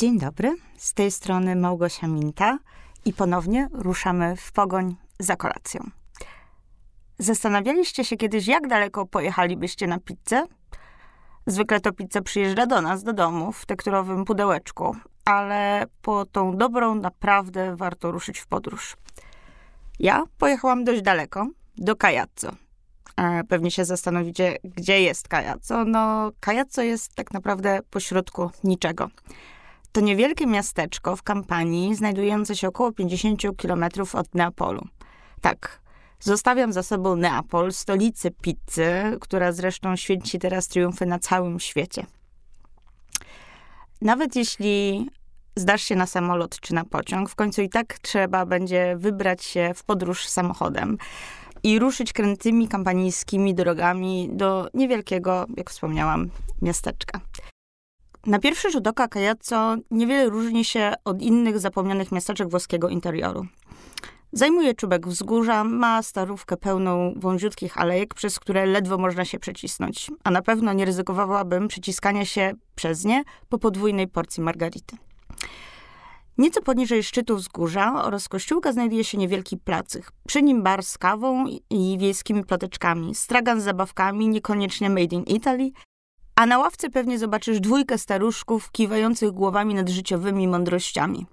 Dzień dobry, z tej strony Małgosia Minta i ponownie ruszamy w pogoń za kolacją. Zastanawialiście się kiedyś, jak daleko pojechalibyście na pizzę? Zwykle to pizza przyjeżdża do nas, do domu, w tekturowym pudełeczku, ale po tą dobrą naprawdę warto ruszyć w podróż. Ja pojechałam dość daleko, do Kajazzo. E, pewnie się zastanowicie, gdzie jest Kajazzo. No, Kajazzo jest tak naprawdę pośrodku niczego. To niewielkie miasteczko w kampanii, znajdujące się około 50 km od Neapolu. Tak, zostawiam za sobą Neapol, stolicę pizzy, która zresztą święci teraz triumfy na całym świecie. Nawet jeśli zdasz się na samolot czy na pociąg, w końcu i tak trzeba będzie wybrać się w podróż samochodem i ruszyć krętymi kampanijskimi drogami do niewielkiego, jak wspomniałam, miasteczka. Na pierwszy rzut oka Cajazzo niewiele różni się od innych zapomnianych miasteczek włoskiego interioru. Zajmuje czubek wzgórza, ma starówkę pełną wąziutkich alejek, przez które ledwo można się przecisnąć, a na pewno nie ryzykowałabym przeciskania się przez nie po podwójnej porcji margarity. Nieco poniżej szczytu wzgórza oraz kościółka znajduje się niewielki placyk. Przy nim bar z kawą i wiejskimi ploteczkami, stragan z zabawkami, niekoniecznie made in Italy, a na ławce pewnie zobaczysz dwójkę staruszków kiwających głowami nad życiowymi mądrościami.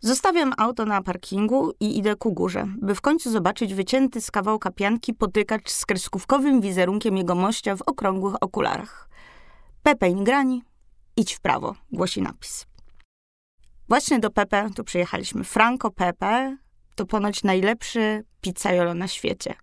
Zostawiam auto na parkingu i idę ku górze, by w końcu zobaczyć wycięty z kawałka pianki potykacz z kreskówkowym wizerunkiem jego mościa w okrągłych okularach. Pepe Ingrani, idź w prawo, głosi napis. Właśnie do Pepe tu przyjechaliśmy. Franco Pepe to ponoć najlepszy pizzaiolo na świecie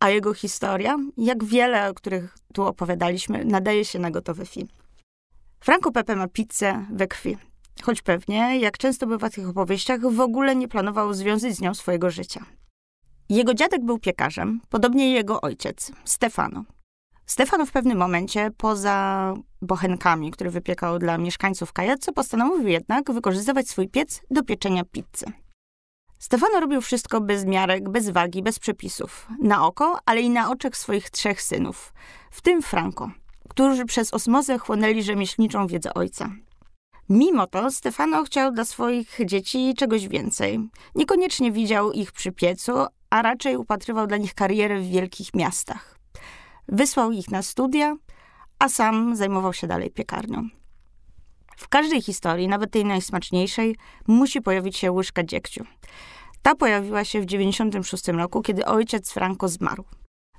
a jego historia, jak wiele, o których tu opowiadaliśmy, nadaje się na gotowy film. Franco Pepe ma pizzę we krwi, choć pewnie, jak często bywa w tych opowieściach, w ogóle nie planował związać z nią swojego życia. Jego dziadek był piekarzem, podobnie jego ojciec, Stefano. Stefano w pewnym momencie, poza bochenkami, które wypiekał dla mieszkańców Kajaco, postanowił jednak wykorzystywać swój piec do pieczenia pizzy. Stefano robił wszystko bez miarek, bez wagi, bez przepisów. Na oko, ale i na oczach swoich trzech synów, w tym Franco, którzy przez osmozę chłonęli rzemieślniczą wiedzę ojca. Mimo to Stefano chciał dla swoich dzieci czegoś więcej. Niekoniecznie widział ich przy piecu, a raczej upatrywał dla nich karierę w wielkich miastach. Wysłał ich na studia, a sam zajmował się dalej piekarnią. W każdej historii, nawet tej najsmaczniejszej, musi pojawić się łyżka dziegciu. Ta pojawiła się w 96 roku, kiedy ojciec Franco zmarł.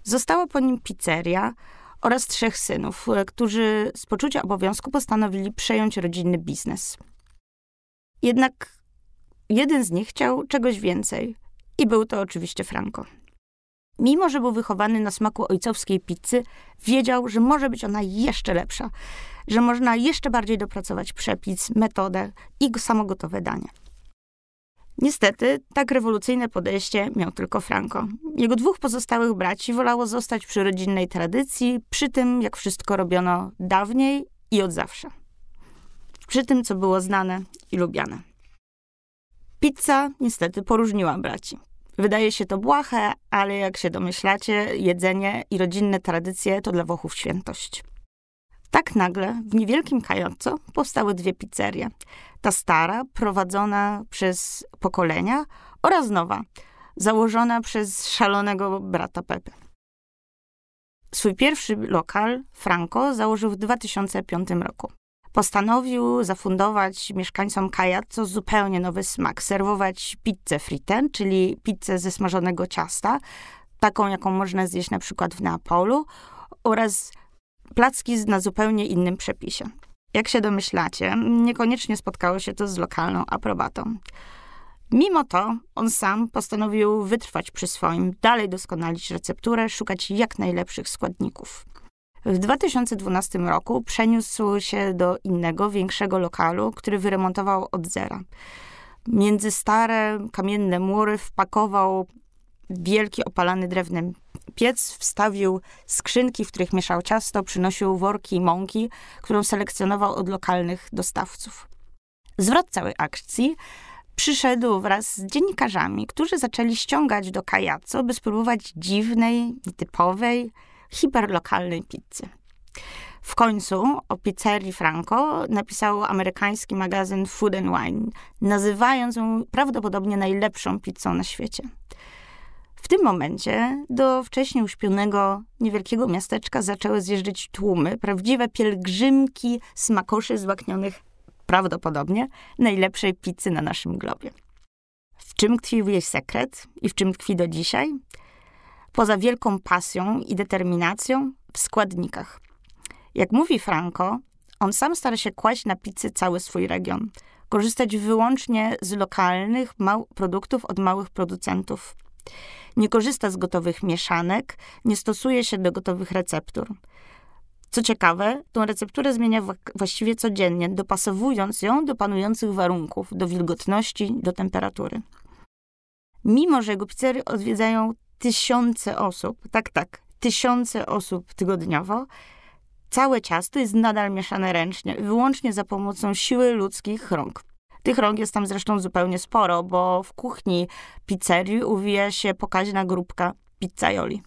Została po nim pizzeria oraz trzech synów, którzy z poczucia obowiązku postanowili przejąć rodzinny biznes. Jednak jeden z nich chciał czegoś więcej i był to oczywiście Franco. Mimo, że był wychowany na smaku ojcowskiej pizzy, wiedział, że może być ona jeszcze lepsza, że można jeszcze bardziej dopracować przepis, metodę i samo gotowe danie. Niestety, tak rewolucyjne podejście miał tylko Franco. Jego dwóch pozostałych braci wolało zostać przy rodzinnej tradycji, przy tym, jak wszystko robiono dawniej i od zawsze. Przy tym, co było znane i lubiane. Pizza niestety poróżniła braci. Wydaje się to błahe, ale jak się domyślacie, jedzenie i rodzinne tradycje to dla Włochów świętość. Tak nagle w niewielkim Kajotco powstały dwie pizzerie. Ta stara, prowadzona przez pokolenia oraz nowa, założona przez szalonego brata Pepe. Swój pierwszy lokal, Franco, założył w 2005 roku. Postanowił zafundować mieszkańcom Kajatco zupełnie nowy smak. Serwować pizzę fritten, czyli pizzę ze smażonego ciasta, taką jaką można zjeść na przykład w Neapolu, oraz placki na zupełnie innym przepisie. Jak się domyślacie, niekoniecznie spotkało się to z lokalną aprobatą. Mimo to on sam postanowił wytrwać przy swoim, dalej doskonalić recepturę, szukać jak najlepszych składników. W 2012 roku przeniósł się do innego, większego lokalu, który wyremontował od zera. Między stare, kamienne mury wpakował wielki opalany drewnem piec, wstawił skrzynki, w których mieszał ciasto, przynosił worki mąki, którą selekcjonował od lokalnych dostawców. Zwrot całej akcji przyszedł wraz z dziennikarzami, którzy zaczęli ściągać do Kajaco, by spróbować dziwnej, nietypowej, hiperlokalnej pizzy. W końcu o pizzerii Franco napisał amerykański magazyn Food and Wine, nazywając ją prawdopodobnie najlepszą pizzą na świecie. W tym momencie do wcześniej uśpionego niewielkiego miasteczka zaczęły zjeżdżać tłumy, prawdziwe pielgrzymki smakoszy złaknionych prawdopodobnie najlepszej pizzy na naszym globie. W czym tkwił jej sekret i w czym tkwi do dzisiaj? Poza wielką pasją i determinacją w składnikach. Jak mówi Franco, on sam stara się kłaść na pizzy cały swój region, korzystać wyłącznie z lokalnych produktów od małych producentów. Nie korzysta z gotowych mieszanek, nie stosuje się do gotowych receptur. Co ciekawe, tą recepturę zmienia właściwie codziennie, dopasowując ją do panujących warunków, do wilgotności, do temperatury. Mimo, że jego pizzery odwiedzają tysiące osób, tak, tak, tysiące osób tygodniowo, całe ciasto jest nadal mieszane ręcznie, wyłącznie za pomocą siły ludzkich rąk. Tych rąk jest tam zresztą zupełnie sporo, bo w kuchni pizzerii uwija się pokaźna grupka pizzaioli.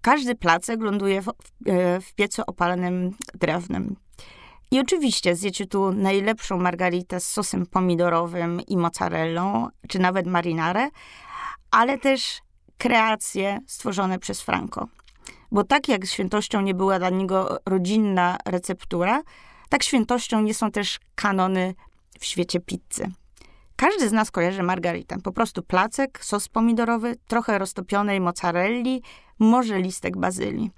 Każdy placek ląduje w, e, w piecu opalanym drewnem. I oczywiście zjecie tu najlepszą margaritę z sosem pomidorowym i mozzarellą, czy nawet marinarę, ale też kreacje stworzone przez Franco. Bo tak jak świętością nie była dla niego rodzinna receptura, tak świętością nie są też kanony w świecie pizzy. Każdy z nas kojarzy margaritę. Po prostu placek, sos pomidorowy, trochę roztopionej mozzarelli, może listek bazylii.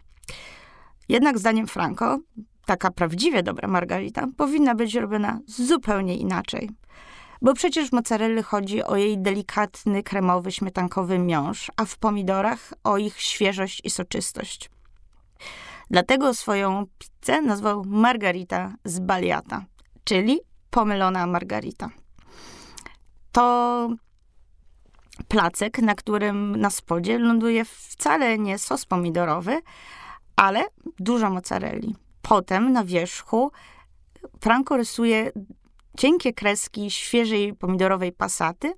Jednak zdaniem Franco, taka prawdziwie dobra margarita powinna być robiona zupełnie inaczej. Bo przecież w mozzarelli chodzi o jej delikatny, kremowy, śmietankowy miąższ, a w pomidorach o ich świeżość i soczystość. Dlatego swoją pizzę nazwał margarita z baliata, czyli pomylona margarita. To placek, na którym na spodzie ląduje wcale nie sos pomidorowy, ale dużo mozzarelli. Potem na wierzchu Franco rysuje cienkie kreski świeżej pomidorowej pasaty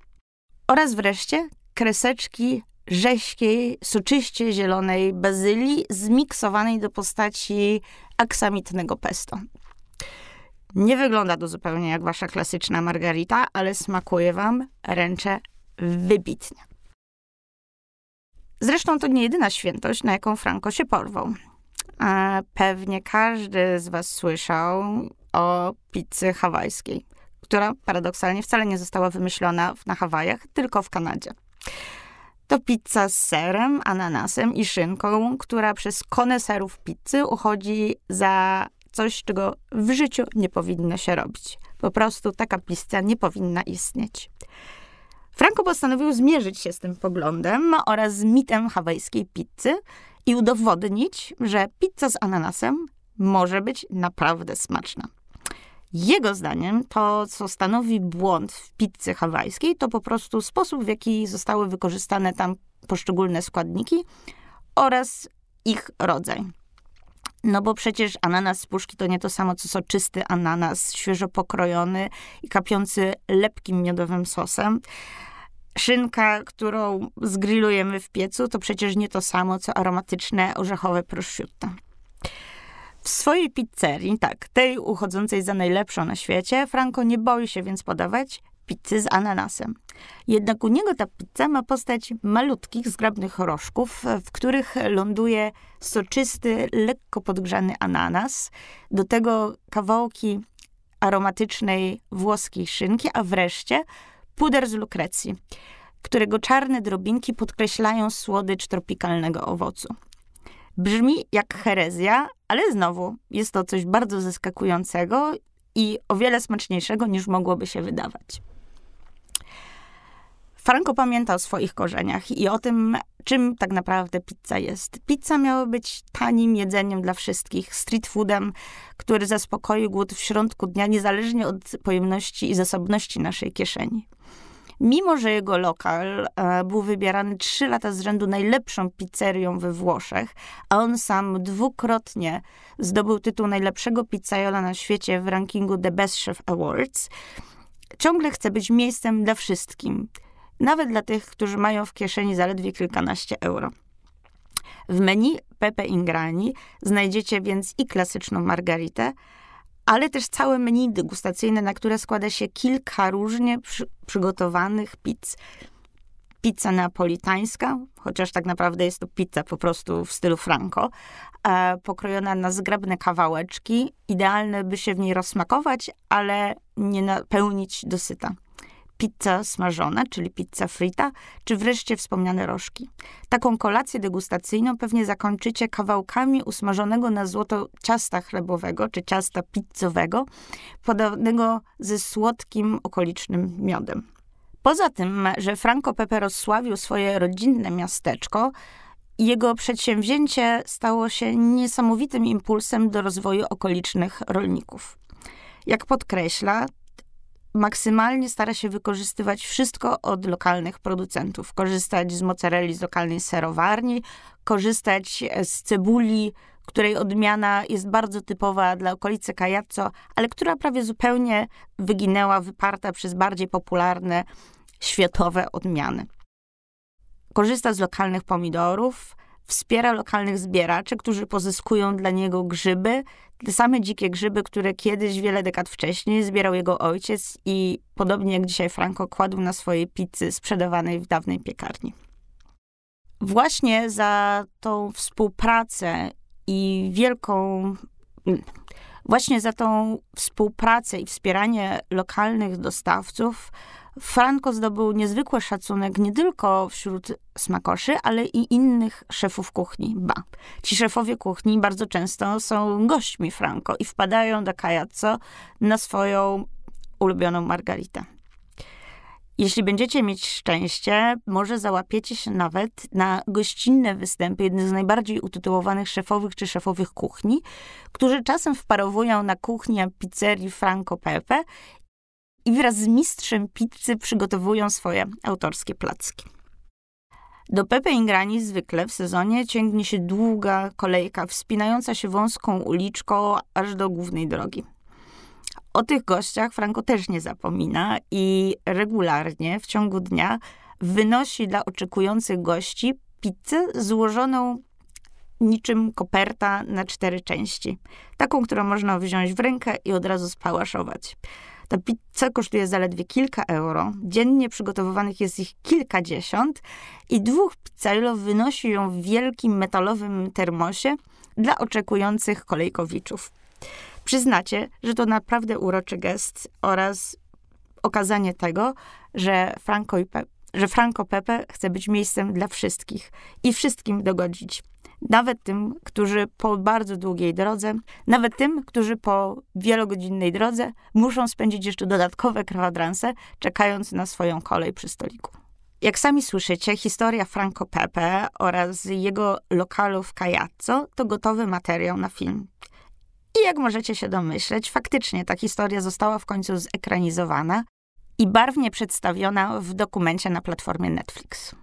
oraz wreszcie kreseczki rześkiej, soczyście zielonej bazylii zmiksowanej do postaci aksamitnego pesto. Nie wygląda to zupełnie jak wasza klasyczna margarita, ale smakuje wam, ręczę, wybitnie. Zresztą to nie jedyna świętość, na jaką Franco się porwał. Pewnie każdy z was słyszał o pizzy hawajskiej, która paradoksalnie wcale nie została wymyślona na Hawajach, tylko w Kanadzie. To pizza z serem, ananasem i szynką, która przez koneserów pizzy uchodzi za coś, czego w życiu nie powinno się robić. Po prostu taka pizza nie powinna istnieć. Franco postanowił zmierzyć się z tym poglądem oraz z mitem hawajskiej pizzy i udowodnić, że pizza z ananasem może być naprawdę smaczna. Jego zdaniem to, co stanowi błąd w pizzy hawajskiej, to po prostu sposób, w jaki zostały wykorzystane tam poszczególne składniki oraz ich rodzaj. No bo przecież ananas z puszki to nie to samo, co soczysty ananas, świeżo pokrojony i kapiący lepkim miodowym sosem. Szynka, którą zgrillujemy w piecu, to przecież nie to samo, co aromatyczne orzechowe prosciutto. W swojej pizzerii, tak, tej uchodzącej za najlepszą na świecie, Franco nie boi się więc podawać pizzy z ananasem. Jednak u niego ta pizza ma postać malutkich, zgrabnych rożków, w których ląduje soczysty, lekko podgrzany ananas, do tego kawałki aromatycznej włoskiej szynki, a wreszcie puder z lukrecji, którego czarne drobinki podkreślają słodycz tropikalnego owocu. Brzmi jak herezja, ale znowu jest to coś bardzo zaskakującego i o wiele smaczniejszego niż mogłoby się wydawać. Franco pamięta o swoich korzeniach i o tym, czym tak naprawdę pizza jest. Pizza miała być tanim jedzeniem dla wszystkich, street foodem, który zaspokoi głód w środku dnia, niezależnie od pojemności i zasobności naszej kieszeni. Mimo, że jego lokal e, był wybierany trzy lata z rzędu najlepszą pizzerią we Włoszech, a on sam dwukrotnie zdobył tytuł najlepszego pizzajola na świecie w rankingu The Best Chef Awards, ciągle chce być miejscem dla wszystkim, nawet dla tych, którzy mają w kieszeni zaledwie kilkanaście euro. W menu Pepe Ingrani znajdziecie więc i klasyczną margaritę, ale też całe menu degustacyjne, na które składa się kilka różnie przy, przygotowanych pizz. Pizza napolitańska, chociaż tak naprawdę jest to pizza po prostu w stylu franco, e, pokrojona na zgrabne kawałeczki, idealne by się w niej rozsmakować, ale nie napełnić dosyta pizza smażona, czyli pizza frita, czy wreszcie wspomniane rożki. Taką kolację degustacyjną pewnie zakończycie kawałkami usmażonego na złoto ciasta chlebowego, czy ciasta pizzowego, podanego ze słodkim okolicznym miodem. Poza tym, że Franco Pepe rozsławił swoje rodzinne miasteczko, jego przedsięwzięcie stało się niesamowitym impulsem do rozwoju okolicznych rolników. Jak podkreśla, maksymalnie stara się wykorzystywać wszystko od lokalnych producentów. Korzystać z mozzarelli z lokalnej serowarni, korzystać z cebuli, której odmiana jest bardzo typowa dla okolicy Cajazzo, ale która prawie zupełnie wyginęła, wyparta przez bardziej popularne światowe odmiany. Korzysta z lokalnych pomidorów, wspiera lokalnych zbieraczy, którzy pozyskują dla niego grzyby, te same dzikie grzyby, które kiedyś, wiele dekad wcześniej, zbierał jego ojciec i podobnie jak dzisiaj Franco kładł na swojej pizzy sprzedawanej w dawnej piekarni. Właśnie za tą współpracę i wielką. Właśnie za tą współpracę i wspieranie lokalnych dostawców Franco zdobył niezwykły szacunek nie tylko wśród smakoszy, ale i innych szefów kuchni. Ba, ci szefowie kuchni bardzo często są gośćmi Franco i wpadają do Cajazzo na swoją ulubioną margaritę. Jeśli będziecie mieć szczęście, może załapiecie się nawet na gościnne występy jednych z najbardziej utytułowanych szefowych czy szefowych kuchni, którzy czasem wparowują na kuchnię pizzerii Franco Pepe i wraz z mistrzem pizzy przygotowują swoje autorskie placki. Do Pepe Ingrani zwykle w sezonie ciągnie się długa kolejka wspinająca się wąską uliczką aż do głównej drogi. O tych gościach Franco też nie zapomina i regularnie w ciągu dnia wynosi dla oczekujących gości pizzę złożoną niczym koperta na cztery części. Taką, którą można wziąć w rękę i od razu spałaszować. Ta pizza kosztuje zaledwie kilka euro. Dziennie przygotowywanych jest ich kilkadziesiąt i dwóch pizzajlów wynosi ją w wielkim metalowym termosie dla oczekujących kolejkowiczów. Przyznacie, że to naprawdę uroczy gest oraz okazanie tego, że Franco, Pe że Franco Pepe chce być miejscem dla wszystkich i wszystkim dogodzić nawet tym, którzy po bardzo długiej drodze, nawet tym, którzy po wielogodzinnej drodze muszą spędzić jeszcze dodatkowe kwadranse, czekając na swoją kolej przy stoliku. Jak sami słyszycie, historia Franco Pepe oraz jego lokalu w Cajazzo to gotowy materiał na film. I jak możecie się domyśleć, faktycznie ta historia została w końcu zekranizowana i barwnie przedstawiona w dokumencie na platformie Netflix.